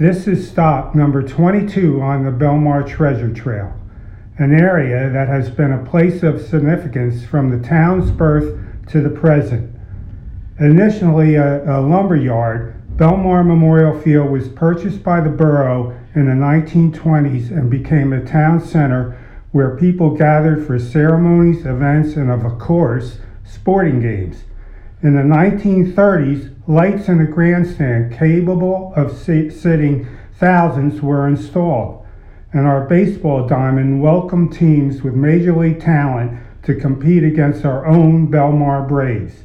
This is stop number 22 on the Belmar Treasure Trail, an area that has been a place of significance from the town's birth to the present. Initially a, a lumber yard, Belmar Memorial Field was purchased by the borough in the 1920s and became a town center where people gathered for ceremonies, events, and of course, sporting games. In the 1930s, lights in a grandstand capable of si- sitting thousands were installed, and our baseball diamond welcomed teams with major league talent to compete against our own Belmar Braves.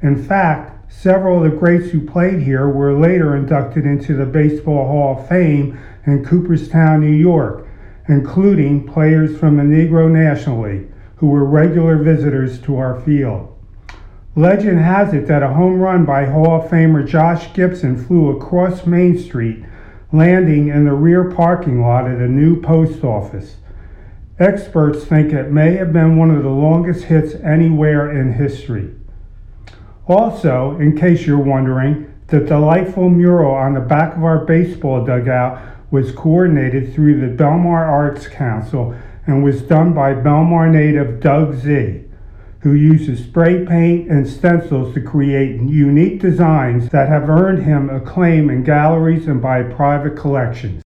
In fact, several of the greats who played here were later inducted into the Baseball Hall of Fame in Cooperstown, New York, including players from the Negro National League who were regular visitors to our field. Legend has it that a home run by Hall of Famer Josh Gibson flew across Main Street, landing in the rear parking lot at a new post office. Experts think it may have been one of the longest hits anywhere in history. Also, in case you're wondering, the delightful mural on the back of our baseball dugout was coordinated through the Belmar Arts Council and was done by Belmar native Doug Z, who uses spray paint and stencils to create unique designs that have earned him acclaim in galleries and by private collections.